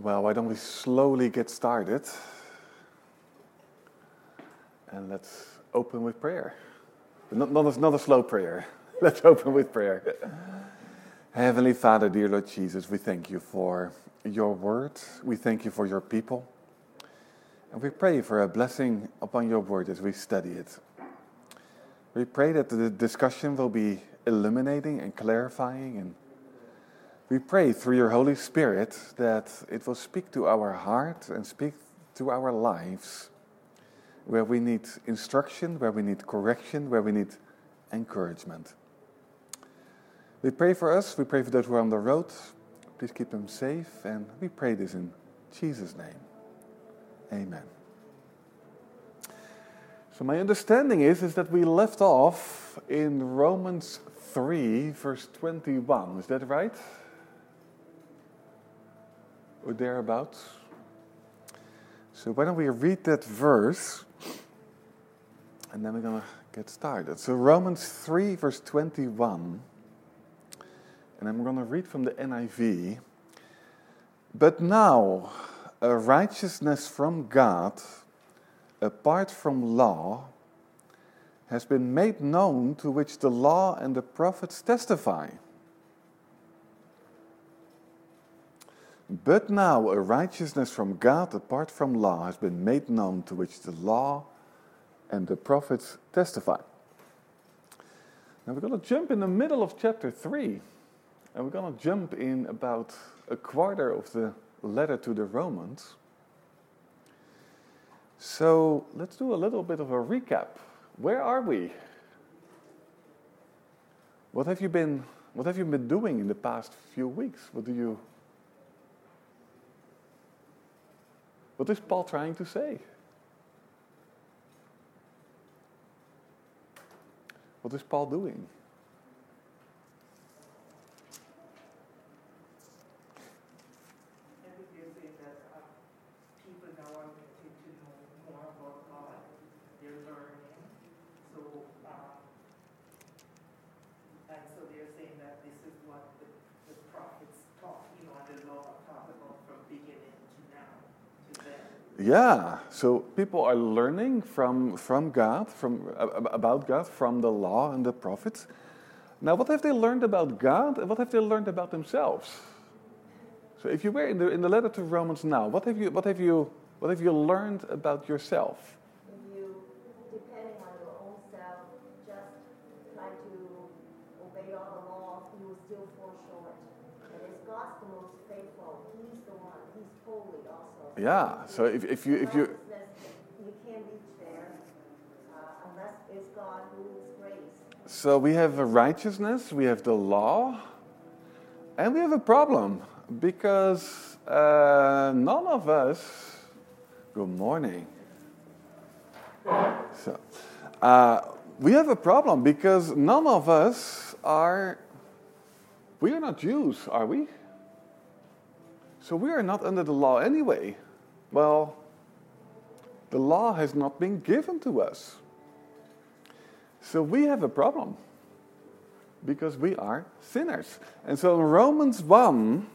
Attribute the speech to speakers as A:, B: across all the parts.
A: Well, why don't we slowly get started? And let's open with prayer. Not, not, a, not a slow prayer. Let's open with prayer. Heavenly Father, dear Lord Jesus, we thank you for your word. We thank you for your people. And we pray for a blessing upon your word as we study it. We pray that the discussion will be illuminating and clarifying and we pray through your Holy Spirit that it will speak to our heart and speak to our lives where we need instruction, where we need correction, where we need encouragement. We pray for us, we pray for those who are on the road. Please keep them safe, and we pray this in Jesus' name. Amen. So my understanding is, is that we left off in Romans 3, verse 21. Is that right? Or thereabouts. So why don't we read that verse and then we're going to get started. So Romans 3, verse 21, and I'm going to read from the NIV. But now, a righteousness from God, apart from law, has been made known to which the law and the prophets testify. But now a righteousness from God apart from law has been made known to which the law and the prophets testify. Now we're going to jump in the middle of chapter 3, and we're going to jump in about a quarter of the letter to the Romans. So let's do a little bit of a recap. Where are we? What have you been what have you been doing in the past few weeks? What do you What is Paul trying to say? What is Paul doing? Yeah, so people are learning from, from God, from, about God, from the law and the prophets. Now, what have they learned about God and what have they learned about themselves? So, if you were in the, in the letter to Romans now, what have, you, what, have you, what have you learned about yourself?
B: You, depending on your own self, just try to obey all the laws, you will still fall short. And it's God's the most faithful. He's the one, He's holy also.
A: Yeah. So if, if you if you
B: you can't reach there uh, unless it's God who is grace.
A: So we have a righteousness, we have the law, and we have a problem because uh, none of us. Good morning. So uh, we have a problem because none of us are. We are not Jews, are we? So we are not under the law anyway. Well, the law has not been given to us. So we have a problem because we are sinners. And so in Romans 1,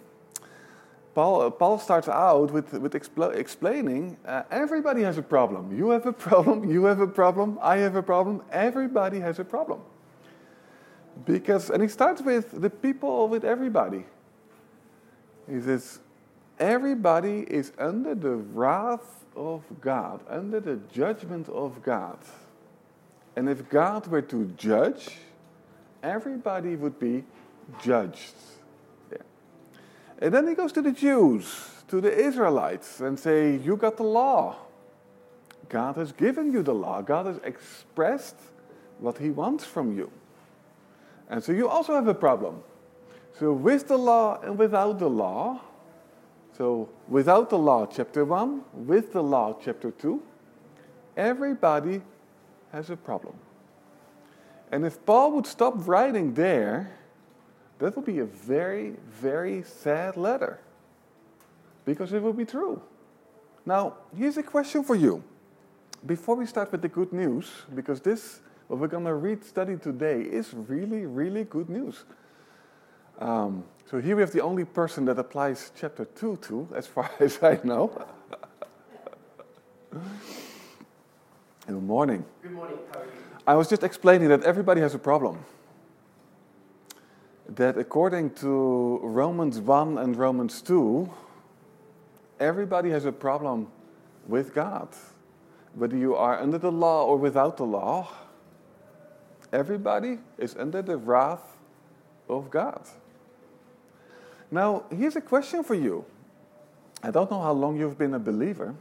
A: Paul, Paul starts out with, with expl- explaining uh, everybody has a problem. You have a problem, you have a problem, I have a problem, everybody has a problem. Because, and he starts with the people, with everybody. He says, Everybody is under the wrath of God, under the judgment of God. And if God were to judge, everybody would be judged. Yeah. And then he goes to the Jews, to the Israelites, and say, You got the law. God has given you the law. God has expressed what he wants from you. And so you also have a problem. So with the law and without the law, so, without the law, chapter 1, with the law, chapter 2, everybody has a problem. And if Paul would stop writing there, that would be a very, very sad letter. Because it would be true. Now, here's a question for you. Before we start with the good news, because this, what we're going to read, study today, is really, really good news. Um, so here we have the only person that applies chapter 2 to, as far as I know. Good morning.
C: Good morning, how are you?
A: I was just explaining that everybody has a problem. That according to Romans 1 and Romans 2, everybody has a problem with God. Whether you are under the law or without the law, everybody is under the wrath of God. Now, here's a question for you. I don't know how long you've been a believer,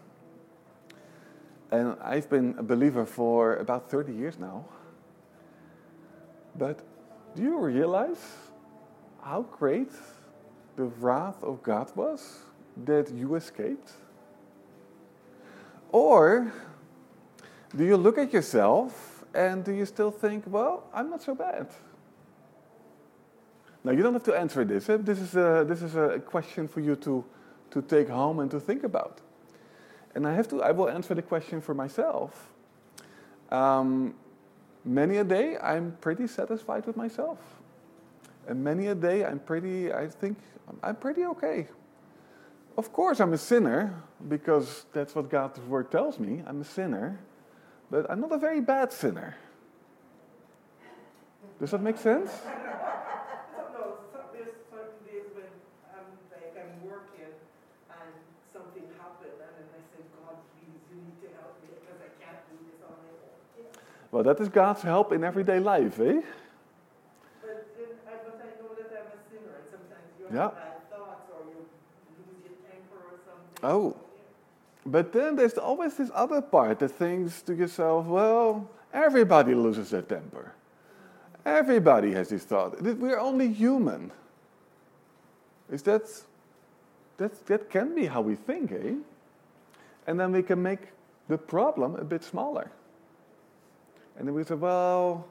A: and I've been a believer for about 30 years now. But do you realize how great the wrath of God was that you escaped? Or do you look at yourself and do you still think, well, I'm not so bad? Now, you don't have to answer this. Eh? This, is a, this is a question for you to, to take home and to think about. And I have to, I will answer the question for myself. Um, many a day, I'm pretty satisfied with myself. And many a day, I'm pretty, I think, I'm pretty okay. Of course, I'm a sinner, because that's what God's word tells me. I'm a sinner. But I'm not a very bad sinner. Does that make sense?
C: No, no, so there's certain days when I'm like I'm working and something happened and then I said, God, please, you need to help me because I can't do this on my own.
A: Well, that is God's help in everyday life, eh?
C: But, then, but I know that I'm a sinner and sometimes you
A: Yeah.
C: have bad thoughts or you lose your temper or something.
A: Oh. But then there's always this other part that thinks to yourself, well, everybody loses their temper. Everybody has this thought. We're only human. Is that, that, that can be how we think, eh? And then we can make the problem a bit smaller. And then we say, well,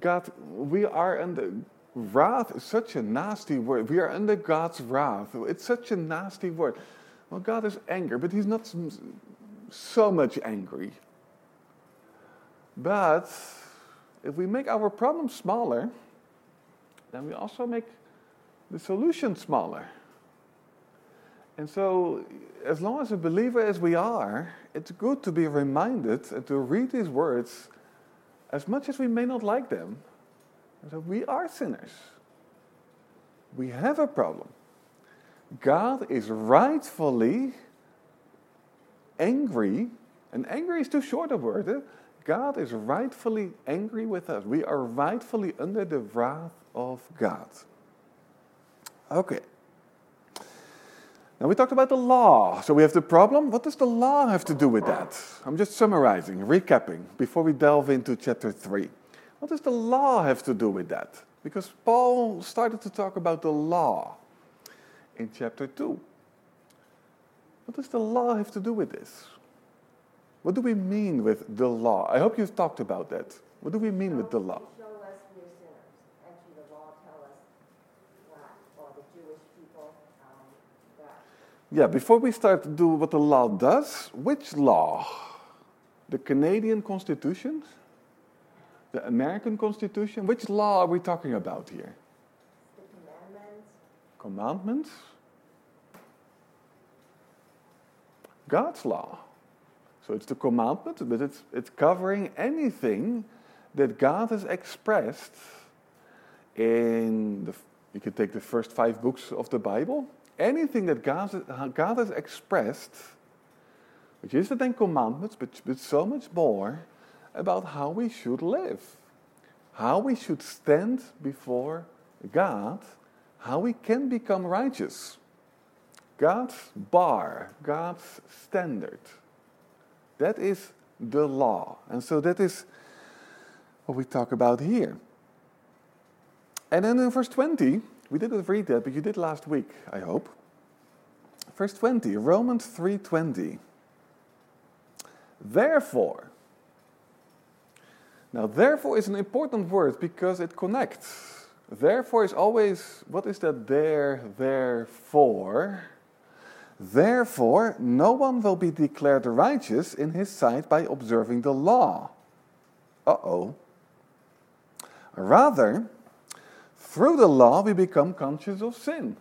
A: God, we are under wrath is such a nasty word. We are under God's wrath. It's such a nasty word. Well, God is angry, but He's not so much angry. But if we make our problem smaller, then we also make the solution smaller. And so, as long as a believer as we are, it's good to be reminded and to read these words as much as we may not like them. So we are sinners. We have a problem. God is rightfully angry, and angry is too short a word. eh? God is rightfully angry with us. We are rightfully under the wrath of God. Okay. Now we talked about the law. So we have the problem. What does the law have to do with that? I'm just summarizing, recapping before we delve into chapter 3. What does the law have to do with that? Because Paul started to talk about the law in chapter 2. What does the law have to do with this? What do we mean with the law? I hope you've talked about that. What do we mean with the law?
B: Show us we're sinners. Actually, the law tell us that, or the Jewish people, um, that.
A: Yeah, before we start to do what the law does, which law? The Canadian Constitution? The American Constitution? Which law are we talking about here?
B: The commandments,
A: Commandments? God's law. So it's the commandment, but it's, it's covering anything that God has expressed in the, you can take the first five books of the Bible. Anything that God, God has expressed, which is the Ten Commandments, but, but so much more about how we should live, how we should stand before God, how we can become righteous. God's bar, God's standard. That is the law. And so that is what we talk about here. And then in verse 20, we didn't read that, but you did last week, I hope. Verse 20, Romans 3:20. Therefore. Now, therefore is an important word because it connects. Therefore is always, what is that there, therefore? Therefore, no one will be declared righteous in his sight by observing the law. Uh oh. Rather, through the law, we become conscious of sin.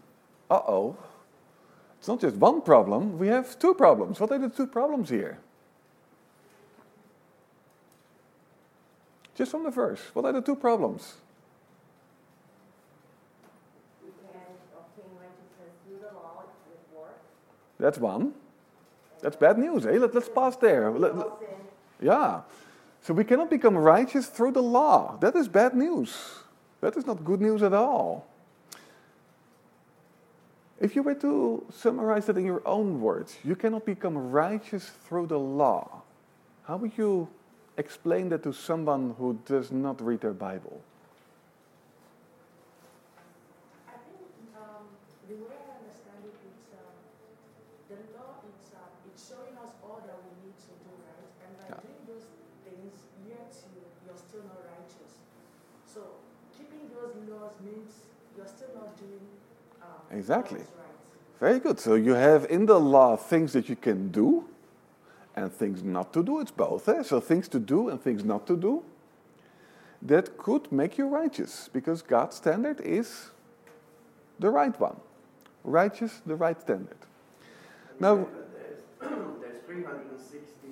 A: Uh oh. It's not just one problem, we have two problems. What are the two problems here? Just from the verse, what are the two problems?
B: You can obtain righteousness through the law with works.
A: That's one. That's bad news, eh? Let, us pause there. Let- let- yeah. So we cannot become righteous through the law. That is bad news. That is not good news at all. If you were to summarize it in your own words, you cannot become righteous through the law. How would you explain that to someone who does not read their Bible?
D: I think um, the way I understand it, it's um, the law. It's uh, it's showing us all that we need to do, right? And by
A: Yeah.
D: doing those things, yet you you're still not righteous. So keeping those laws means you're still not doing um, what
A: Exactly. Very good. So you have in the law things that you can do and things not to do. It's both. Eh? So things to do and things not to do. That could make you righteous because God's standard is the right one. Righteous, the right standard. Now,
E: There's, there's 360,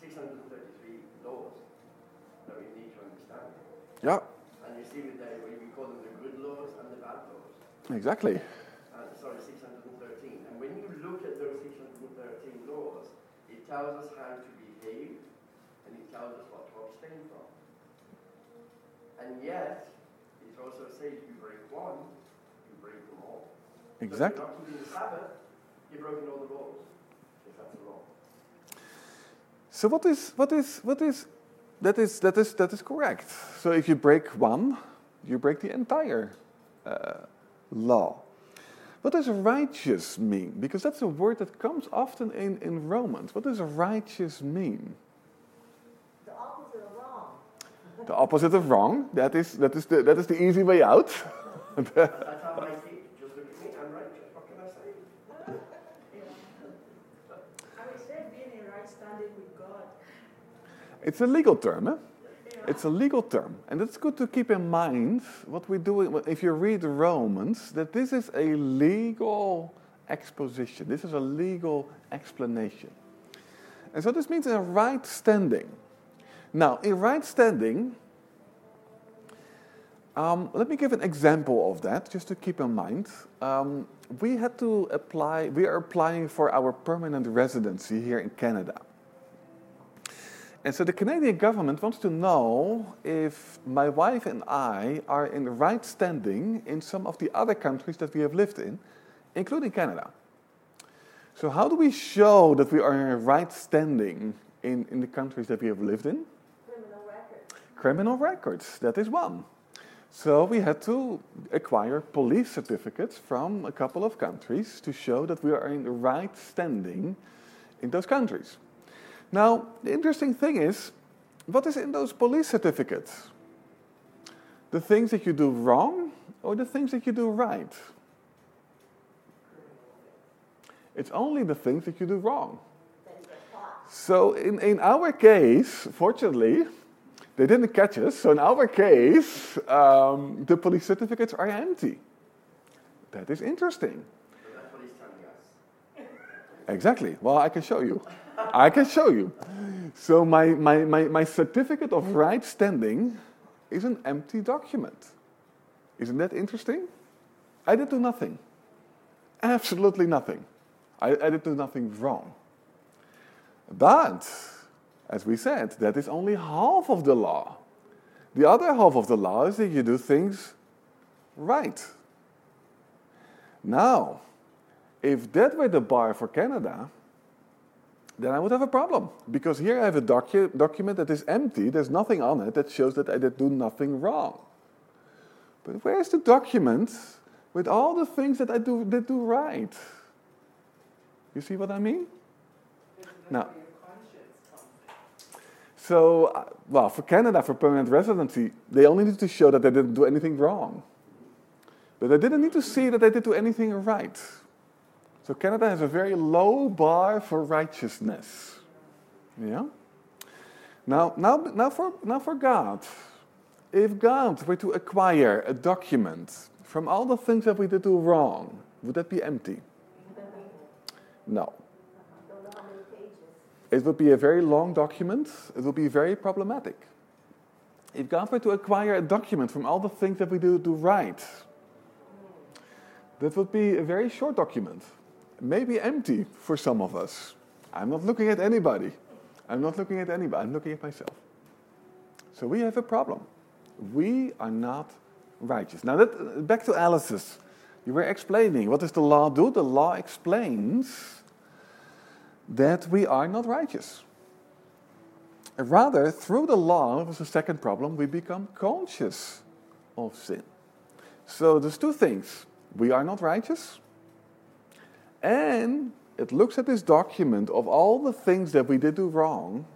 E: 633 laws that we need to understand.
A: yeah,
E: And you see with that, we we call them the good laws and the bad laws.
A: Exactly.
E: Uh, sorry, 613. And when you look at those 613 laws, it tells us how to behave and it tells us what to abstain from. And yet, it also says you break one, you break them all. So if
A: Exactly.
E: you're not keeping the Sabbath, you've broken all the laws. If that's the law.
A: So what is what is what is that is that is that is correct. So if you break one, you break the entire uh, law. What does righteous mean? Because that's a word that comes often in, in Romans. What does righteous mean?
B: The opposite of wrong.
A: The opposite of wrong. That is that is the that is the easy way out.
E: I see it. Just look at me, I'm righteous. What can I say?
D: I would say being in right standing with God.
A: It's a legal term, eh? It's a legal term. And it's good to keep in mind what we do if you read Romans, that this is a legal exposition. This is a legal explanation. And so this means a right standing. Now, in right standing, um, let me give an example of that, just to keep in mind. Um, we had to apply, we are applying for our permanent residency here in Canada. And so the Canadian government wants to know if my wife and I are in the right standing in some of the other countries that we have lived in, including Canada. So, how do we show that we are in the right standing in, in the countries that we have lived in?
B: Criminal record.
A: Criminal records, that is one. So we had to acquire police certificates from a couple of countries to show that we are in the right standing in those countries. Now, the interesting thing is, what is in those police certificates? The things that you do wrong or the things that you do right? It's only the things that you do wrong.
B: That you get caught.
A: So in, in our case, fortunately, they didn't catch us. So in our case, um, the police certificates are empty. That is interesting.
E: So that's what he's telling us.
A: Exactly. Well, I can show you. I can show you. So my, my, my, my certificate of right standing is an empty document. Isn't that interesting? I did do nothing. Absolutely nothing. I, I did do nothing wrong. But, as we said, that is only half of the law. The other half of the law is that you do things right. Now, if that were the bar for Canada, then I would have a problem. Because here I have a docu- document that is empty, there's nothing on it that shows that I did do nothing wrong. But where's the document with all the things that I do, did do right? You see what I mean?
C: Isn't
A: No.
C: where your conscience comes in?
A: So, uh, well, for Canada, for permanent residency, they only need to show that they didn't do anything wrong. But they didn't need to see that they did do anything right. So Canada has a very low bar for righteousness. Yeah? Now, now, now, for, now for God. If God were to acquire a document from all the things that we did do wrong, would that be empty? No. It would be a very long document. It would be very problematic. If God were to acquire a document from all the things that we do, do right, that would be a very short document. Maybe empty for some of us. I'm not looking at anybody. I'm not looking at anybody. I'm looking at myself. So we have a problem. We are not righteous. Now, that, back to Alice's. You were explaining what does the law do? The law explains that we are not righteous. Rather, through the law, was the second problem, we become conscious of sin. So there's two things. We are not righteous, and it looks at this document of all the things that we did do wrong,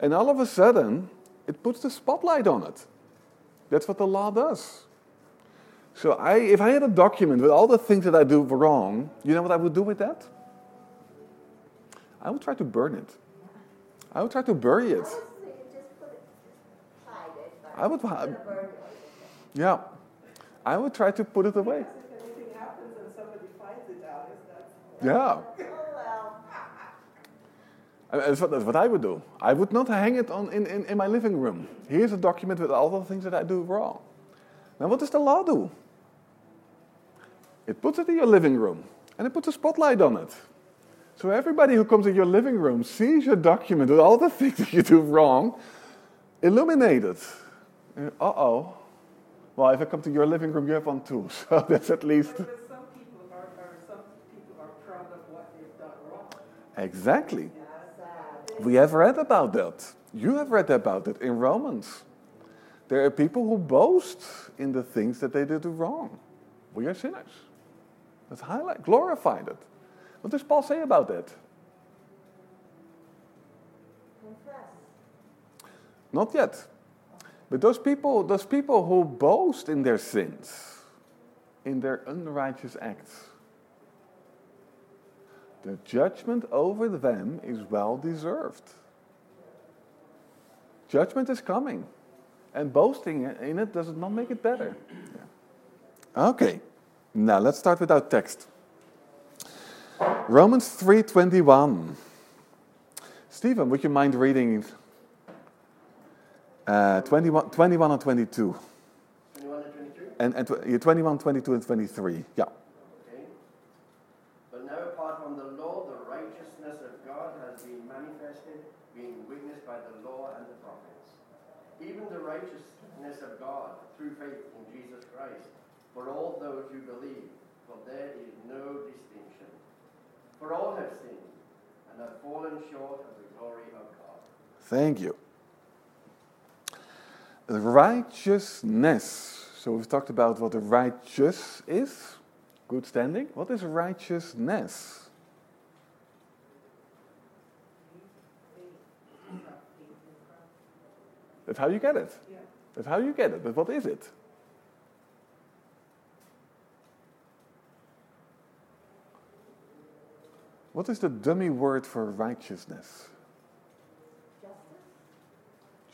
A: and all of a sudden, it puts the spotlight on it. That's what the law does. So I, if I had a document with all the things that I do wrong, you know what I would do with that? I would try to burn it. I would try to bury it.
B: would say just put it, just hide it. but
A: I would
B: instead
A: hi-
B: of burn it.
A: Yeah. I would try to put it away.
C: If anything happens and somebody finds it, Alice, that's.
A: Yeah. That's what, that's what I would do. I would not hang it on in, in, in my living room. Here's a document with all the things that I do wrong. Now, what does the law do? It puts it in your living room and it puts a spotlight on it. So everybody who comes in your living room sees your document with all the things that you do wrong, illuminated. Uh oh. Well, if I come to your living room, you have one too. So that's at least.
C: But some people are, are, some people are proud of what they've done wrong.
A: Exactly. We have read about that. You have read about it in Romans. There are people who boast in the things that they did wrong. We are sinners. Let's highlight, glorify it. What does Paul say about that?
B: Confess.
A: Not yet. But those people, those people who boast in their sins, in their unrighteous acts, the judgment over them is well deserved. Judgment is coming. And boasting in it does not make it better. Yeah. Okay. Now let's start with our text. Romans 3:21. Stephen, would you mind reading uh, 21, 21 and 22?
E: 21 and 22?
A: And, and tw- 21, 22, and 23. Yeah.
E: Okay. But now, apart from the law, the righteousness of God has been manifested, being witnessed by the law and the prophets. Even the righteousness of God through faith in Jesus Christ for all those who believe, for there is no distinction. For all have sinned and have fallen short of the glory of God.
A: Thank you. Righteousness. So we've talked about what a righteous is. Good standing. What is righteousness? That's how you get it.
C: Yeah.
A: That's how you get it. But what is it? What is the dummy word for righteousness?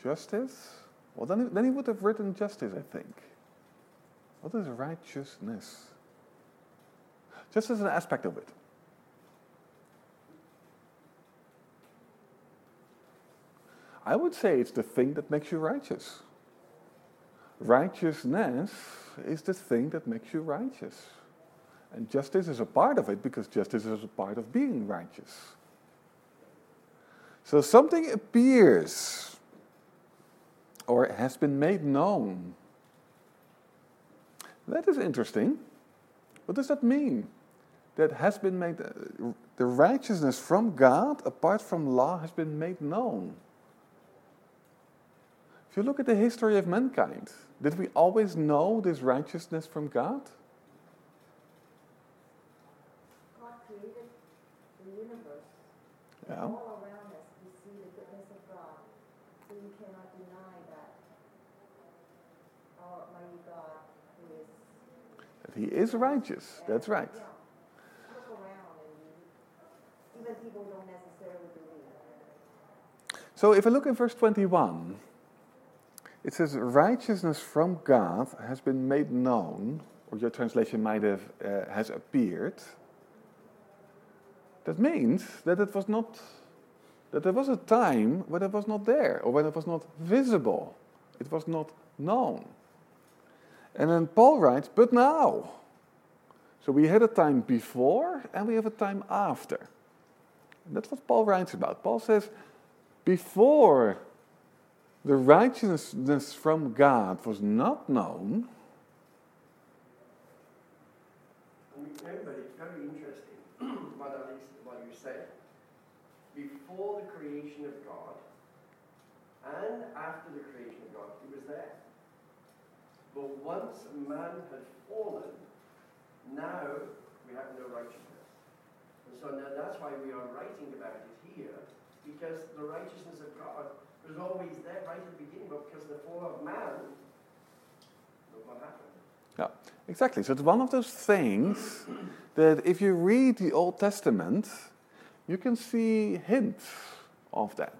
B: Justice?
A: Well, then, then he would have written justice, I think. What is righteousness? Just as an aspect of it. I would say it's the thing that makes you righteous. Righteousness is the thing that makes you righteous. And justice is a part of it because justice is a part of being righteous. So something appears or has been made known. That is interesting. What does that mean? That has been made, the righteousness from God, apart from law, has been made known. If you look at the history of mankind, did we always know this righteousness from? God Yeah.
B: All around us, we see the goodness of God. So you cannot deny that Almighty God who is.
A: That He is righteous. That's right.
B: Yeah. Look around and you, even people don't necessarily believe.
A: So if I look in verse 21, it says righteousness from God has been made known, or your translation might have uh, has appeared. That means that it was not that there was a time when it was not there, or when it was not visible, it was not known. And then Paul writes, but now. So we had a time before and we have a time after. And that's what Paul writes about. Paul says, before the righteousness from God was not known,
E: Remember, it's very interesting what, Alex, what you said. Before the creation of God and after the creation of God, he was there. But once man had fallen, now we have no righteousness. And so now that's why we are writing about it here, because the righteousness of God was always there right at the beginning, but because the fall of man, look what happened.
A: Yeah, exactly. So it's one of those things that if you read the Old Testament, you can see hints of that.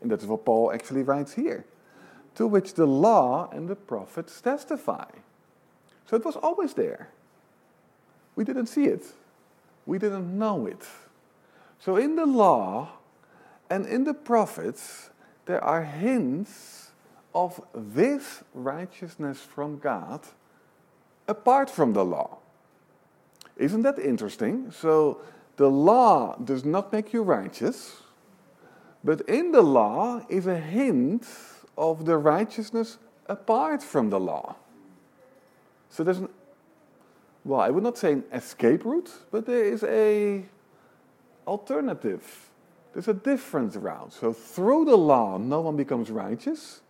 A: And that's what Paul actually writes here. To which the law and the prophets testify. So it was always there. We didn't see it, we didn't know it. So in the law and in the prophets, there are hints of this righteousness from God apart from the law. Isn't that interesting? So the law does not make you righteous, but in the law is a hint of the righteousness apart from the law. So there's an, well, I would not say an escape route, but there is a alternative. There's a different route. So through the law, no one becomes righteous,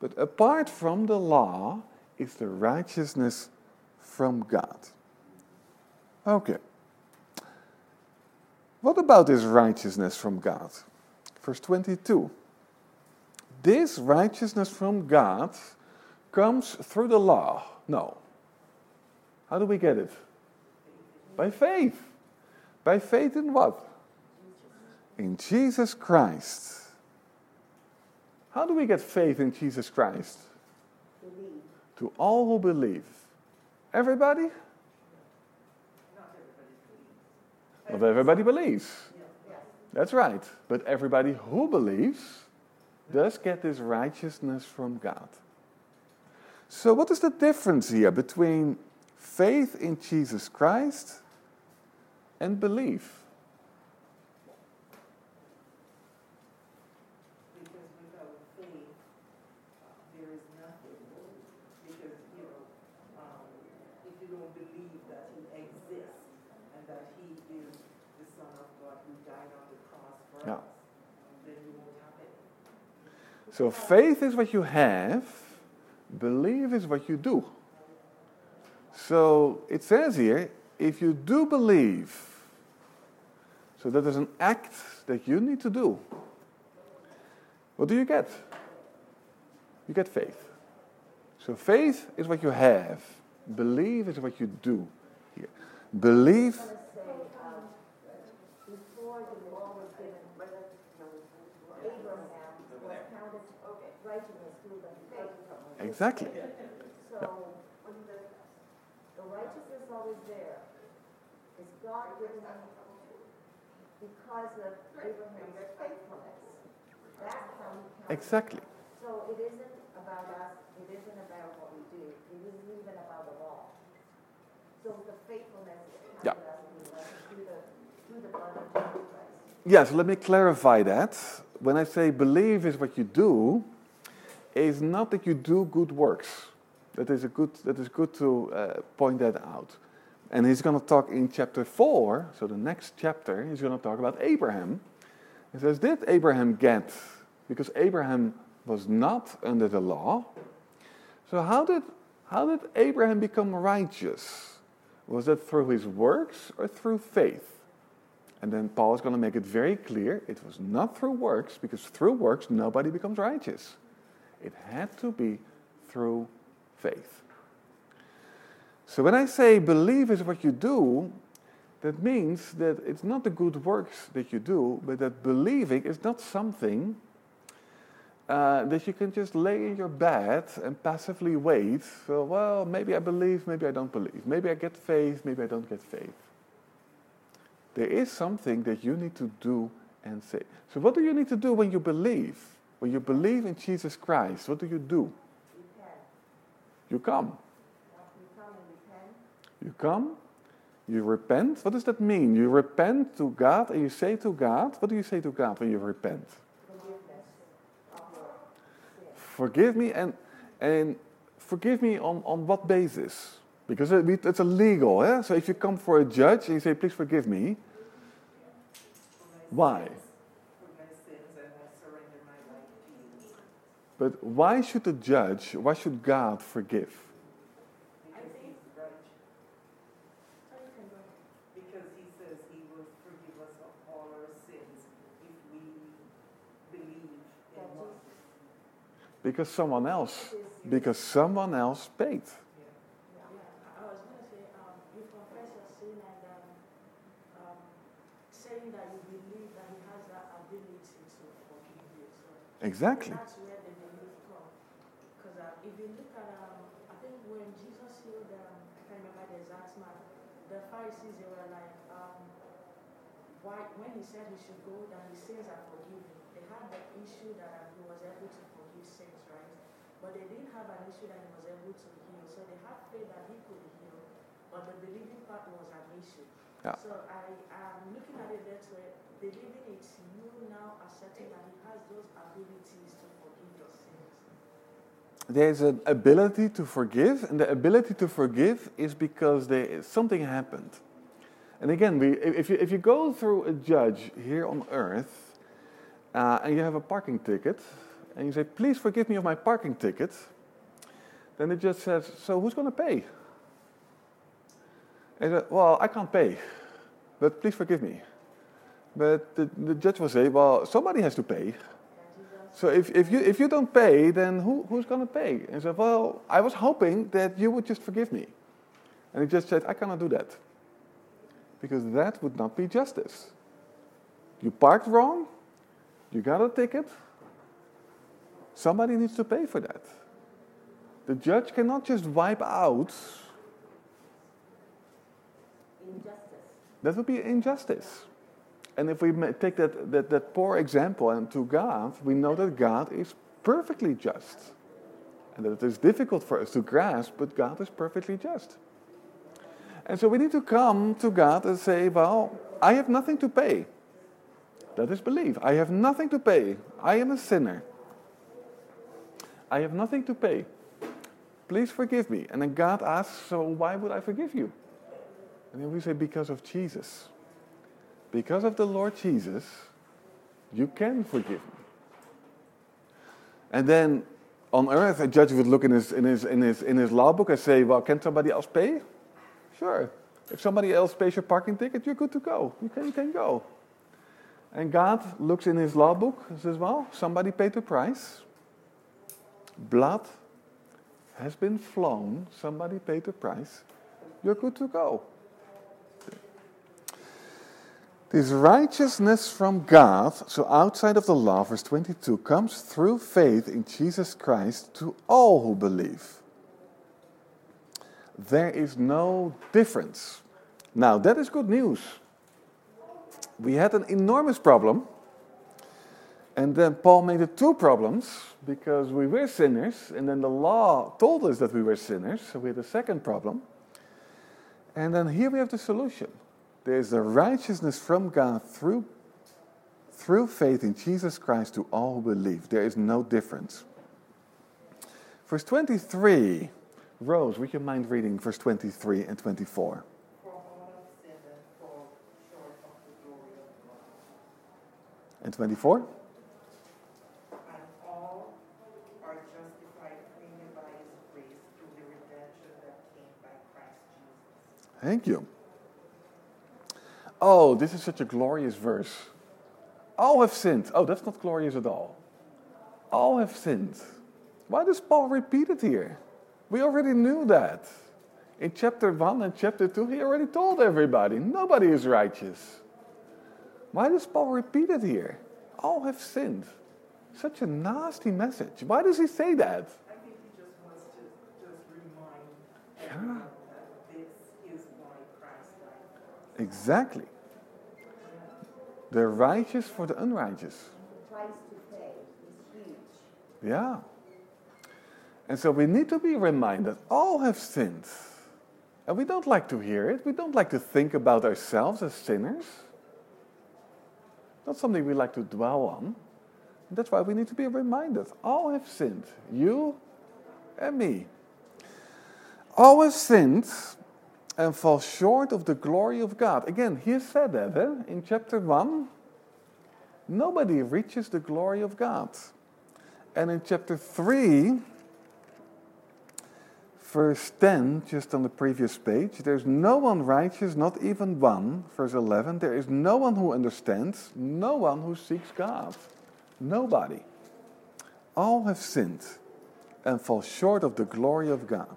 A: but apart from the law is the righteousness from God. Okay. What about this righteousness from God? Verse 22. This righteousness from God comes through the law. No. How do we get it? By faith. By faith in what? In Jesus Christ. How do we get faith in Jesus Christ?
B: Believe.
A: To all who believe. Everybody?
C: Not everybody
A: Not everybody believes. That's right. But everybody who believes does get this righteousness from God. So, what is the difference here between faith in Jesus Christ and belief?
C: Because without faith, there is nothing. Because, you know, um, if you don't believe that he exists and that he is the Son of God who died on the cross for
A: Yeah.
C: us, then you won't have it.
A: So, faith is what you have, believe is what you do. So, it says here if you do believe, so that is an act that you need to do, what do you get? You get faith. So, faith is what you have, believe is what you do here. Believe,
B: I was going to say, before the law was given, Abraham was counted righteousness through the faith.
A: exactly.
B: So, when the, the righteousness always there, is God given because of Abraham's faithfulness. That's how he counts.
A: Exactly.
B: So it isn't about us, it isn't about what we do, it isn't even about the law. So the faithfulness is
A: Yeah.
B: us through the, through the blood of Jesus Christ.
A: Yes, let me clarify that. When I say believe is what you do, is not that you do good works. That is a good. That is good to uh, point that out. And he's going to talk in chapter four. So the next chapter, he's going to talk about Abraham. He says, "Did Abraham get? Because Abraham was not under the law. So how did how did Abraham become righteous? Was that through his works or through faith?" And then Paul is going to make it very clear it was not through works, because through works nobody becomes righteous. It had to be through faith. So when I say believe is what you do, that means that it's not the good works that you do, but that believing is not something uh, that you can just lay in your bed and passively wait. So, well, maybe I believe, maybe I don't believe. Maybe I get faith, maybe I don't get faith. There is something that you need to do and say. So, what do you need to do when you believe? When you believe in Jesus Christ, what do you do? You come.
B: You come.
A: You come, you repent. What does that mean? You repent to God and you say to God, what do you say to God when you repent?
B: Forgiveness of your sin.
A: Forgive me and, and forgive me on, on what basis? Because it, it's illegal. Eh? So if you come for a judge and you say, please forgive me, Why? but why should the judge, why should God forgive?
C: Because he's right.
D: So you can go ahead.
C: Because he says he will forgive us of all our sins if we believe in what.
A: Because someone else, because someone else paid.
D: Yeah, I was gonna say, um, you confess your sin and, um, um, saying that you believe that he has that ability to forgive you, so.
A: Exactly.
D: That's where the belief comes. Because uh, if you look at, um, I think when Jesus healed, um, I can't remember the exact man, the Pharisees, they were like, um, why, when he said he should go, that his sins are forgiven. They had the issue that he was able to forgive sins, right? But they didn't have an issue that he was able to heal. So they had faith that he could heal, but the believing part was an issue.
A: Yeah.
D: So I am looking at it that way. Believing it's you now accepting that he has those abilities to forgive your sins.
A: There's an ability to forgive, and the ability to forgive is because there, something happened. And again, we, if, you, if you go through a judge here on earth uh, and you have a parking ticket, and you say, please forgive me of my parking ticket, then the judge says, so who's going to pay? And said, well, I can't pay, but please forgive me. But the, the judge will say, well, somebody has to pay. So if, if, you, if you don't pay, then who, who's going to pay? And he said, well, I was hoping that you would just forgive me. And he just said, I cannot do that. Because that would not be justice. You parked wrong, you got a ticket, somebody needs to pay for that. The judge cannot just wipe out,
B: Injustice.
A: that would be injustice. And if we take that, that, that poor example and to God, we know that God is perfectly just. And that it is difficult for us to grasp, but God is perfectly just. And so we need to come to God and say, Well, I have nothing to pay. That is belief. I have nothing to pay. I am a sinner. I have nothing to pay. Please forgive me. And then God asks, So why would I forgive you? And then we say, Because of Jesus. Because of the Lord Jesus, you can forgive me. And then on earth, a judge would look in his, in his, in his, in his law book and say, Well, can somebody else pay? Sure. If somebody else pays your parking ticket, you're good to go. You can, you can go. And God looks in his law book and says, Well, somebody paid the price. Blood has been flown. Somebody paid the price. You're good to go. This righteousness from God, so outside of the law, verse 22, comes through faith in Jesus Christ to all who believe. There is no difference. Now, that is good news. We had an enormous problem, and then Paul made it two problems because we were sinners, and then the law told us that we were sinners, so we had a second problem. And then here we have the solution. There is a righteousness from God through, through faith in Jesus Christ to all who believe. There is no difference. Verse 23. Rose, would you mind reading verse 23 and 24?
C: For all have sinned and fall short of the glory of God.
A: And 24?
C: And all are justified freely by his grace through the redemption that came by Christ Jesus.
A: Thank you. Oh, this is such a glorious verse. All have sinned. Oh, that's not glorious at all. All have sinned. Why does Paul repeat it here? We already knew that. In chapter 1 and chapter 2, he already told everybody nobody is righteous. Why does Paul repeat it here? All have sinned. Such a nasty message. Why does he say that?
C: I think he just wants to just remind everyone that this is why Christ died for us.
A: Exactly. The righteous for the unrighteous.
B: The price to pay is huge.
A: Yeah. And so we need to be reminded all have sinned. And we don't like to hear it. We don't like to think about ourselves as sinners. Not something we like to dwell on. And That's why we need to be reminded all have sinned. You and me. All have sinned and fall short of the glory of God. Again, he said that eh? in chapter 1. Nobody reaches the glory of God. And in chapter 3, verse 10, just on the previous page, there's no one righteous, not even one. Verse 11, there is no one who understands, no one who seeks God. Nobody. All have sinned and fall short of the glory of God.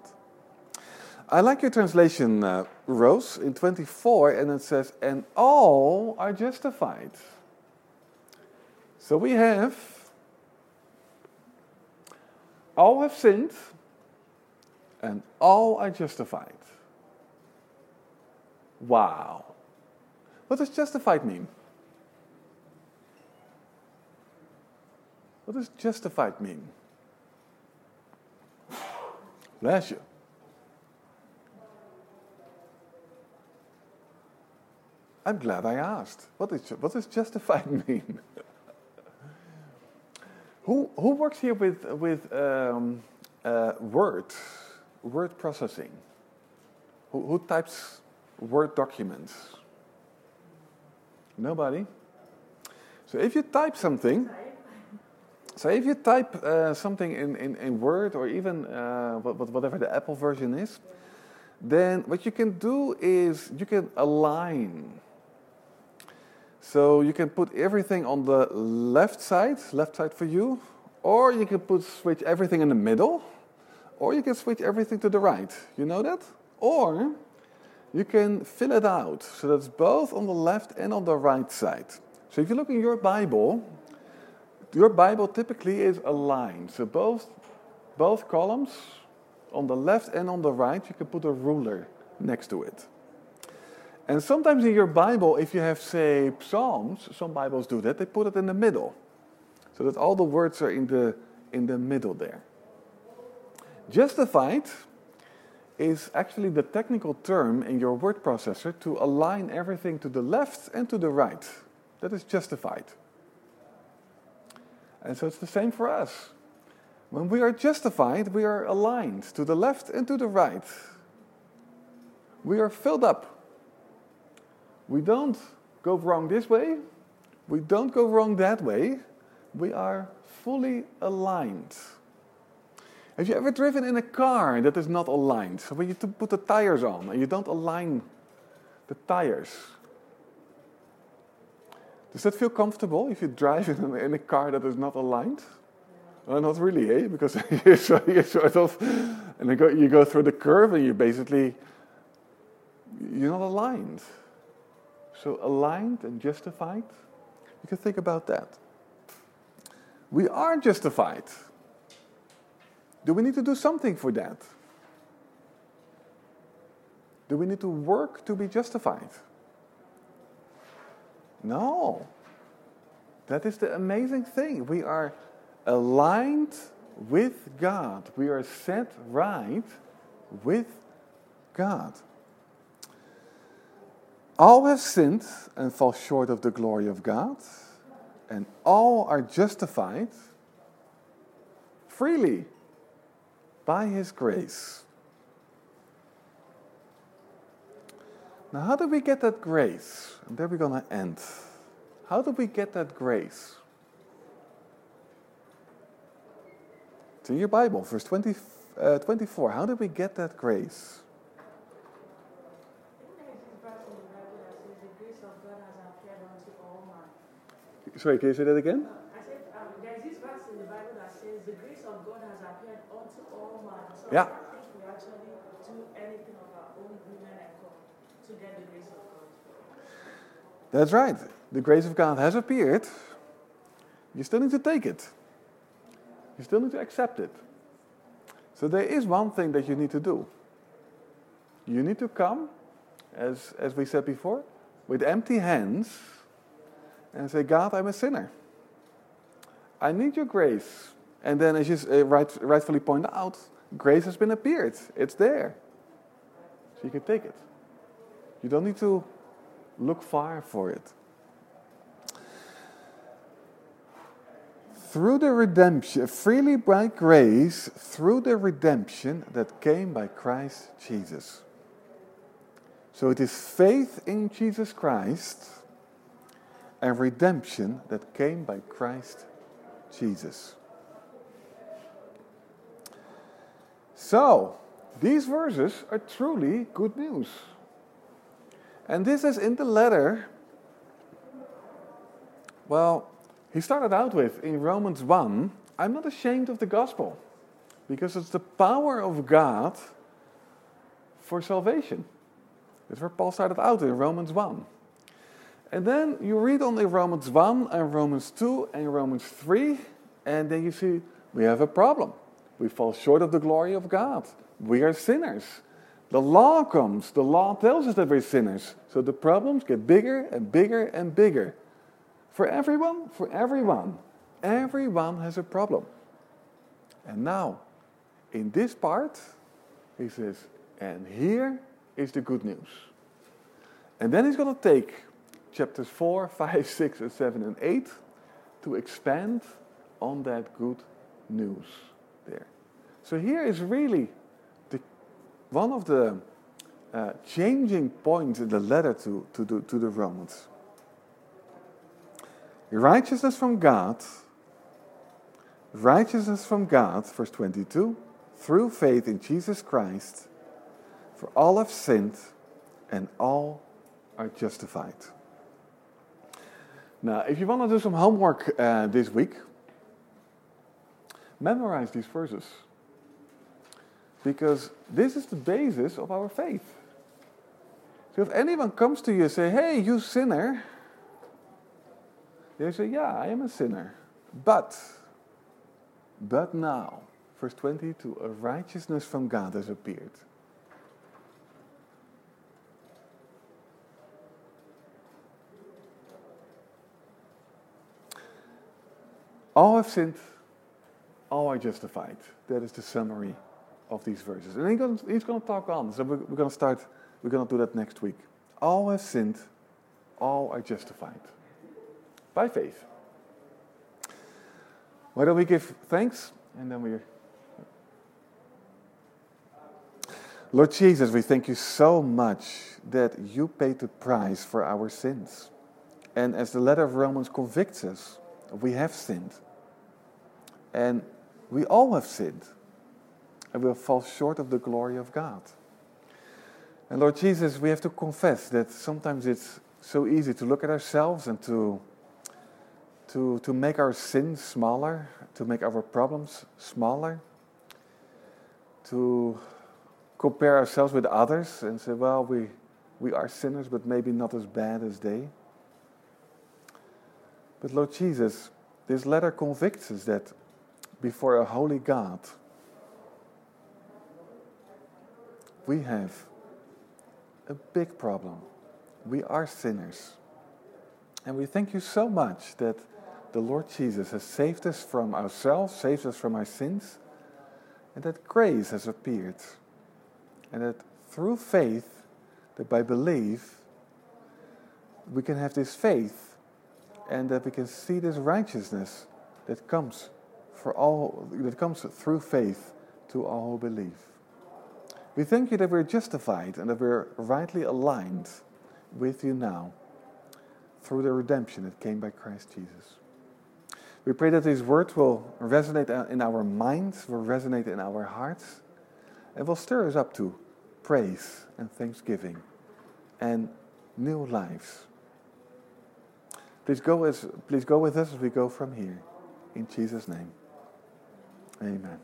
A: I like your translation, uh, Rose, in 24, and it says, and all are justified. So we have all have sinned and all are justified. Wow. What does justified mean? What does justified mean? Bless you. I'm glad I asked. What, is, what does justified mean? who, who works here with, with um, uh, Word, word processing? Who, who types Word documents? Nobody? So if you type something, so if you type uh, something in, in, in Word or even uh, whatever the Apple version is, then what you can do is you can align so you can put everything on the left side, left side for you, or you can put switch everything in the middle, or you can switch everything to the right. You know that? Or you can fill it out so that's both on the left and on the right side. So if you look in your Bible, your Bible typically is aligned. So both both columns on the left and on the right, you can put a ruler next to it. And sometimes in your Bible, if you have, say, Psalms, some Bibles do that, they put it in the middle. So that all the words are in the, in the middle there. Justified is actually the technical term in your word processor to align everything to the left and to the right. That is justified. And so it's the same for us. When we are justified, we are aligned to the left and to the right. We are filled up we don't go wrong this way, we don't go wrong that way, we are fully aligned. Have you ever driven in a car that is not aligned? So when you to put the tires on and you don't align the tires, does that feel comfortable if you drive in a, car that is not aligned? Well, not really, eh? Because you sort of, and you go, you go through the curve and you basically, you're not aligned. So aligned and justified, you can think about that. We are justified. Do we need to do something for that? Do we need to work to be justified? No. That is the amazing thing. We are aligned with God. We are set right with God. All have sinned and fall short of the glory of God, and all are justified freely by His grace. Now, how do we get that grace? And there we're going to end. How do we get that grace? It's in your Bible, verse 20, uh, 24. How do we get that grace? Sorry, can you say that again?
D: I said, um, there's this verse in the Bible that says, the grace of God has appeared unto all men. So
A: yeah.
D: I don't think we actually do anything of our own human effort to get the grace of God.
A: That's right. The grace of God has appeared. You still need to take it. You still need to accept it. So there is one thing that you need to do. You need to come, as, as we said before, with empty hands and say, God, I'm a sinner. I need your grace. And then, as you right, rightfully point out, grace has been appeared. It's there. So you can take it. You don't need to look far for it. Through the redemption, freely by grace, through the redemption that came by Christ Jesus. So it is faith in Jesus Christ and redemption that came by Christ Jesus. So, these verses are truly good news. And this is in the letter, well, he started out with in Romans 1 I'm not ashamed of the gospel because it's the power of God for salvation. That's where Paul started out in Romans 1. And then you read only Romans 1 and Romans 2 and Romans 3, and then you see we have a problem. We fall short of the glory of God. We are sinners. The law comes. The law tells us that we're sinners. So the problems get bigger and bigger and bigger. For everyone, for everyone. Everyone has a problem. And now, in this part, he says, and here is the good news. And then he's going to take chapters 4, 5, 6, and 7, and 8 to expand on that good news there. So here is really the, one of the uh, changing points in the letter to, to, the, to the Romans. Righteousness from God, righteousness from God, verse 22, through faith in Jesus Christ, for all have sinned and all are justified. Now, if you want to do some homework uh, this week, memorize these verses. Because this is the basis of our faith. So if anyone comes to you and say, hey, you sinner, they say, yeah, I am a sinner. But, but now, verse 22, a righteousness from God has appeared. All have sinned, all are justified. That is the summary of these verses. And he's going to, talk on. So we're, we're going to start, we're going to do that next week. All have sinned, all are justified by faith. Why don't we give thanks and then we. Lord Jesus, we thank you so much that you paid the price for our sins. And as the letter of Romans convicts us, we have sinned. And we all have sinned. And we fall short of the glory of God. And Lord Jesus, we have to confess that sometimes it's so easy to look at ourselves and to, to, to make our sins smaller, to make our problems smaller, to compare ourselves with others and say, well, we, we are sinners, but maybe not as bad as they. But Lord Jesus, this letter convicts us that before a holy God, we have a big problem. We are sinners. And we thank you so much that the Lord Jesus has saved us from ourselves, saved us from our sins, and that grace has appeared. And that through faith, that by belief, we can have this faith and that we can see this righteousness that comes for all that comes through faith to all who believe. We thank you that we're justified and that we're rightly aligned with you now through the redemption that came by Christ Jesus. We pray that these words will resonate in our minds, will resonate in our hearts, and will stir us up to praise and thanksgiving and new lives. Please go, as, please go with us as we go from here. In Jesus' name, amen.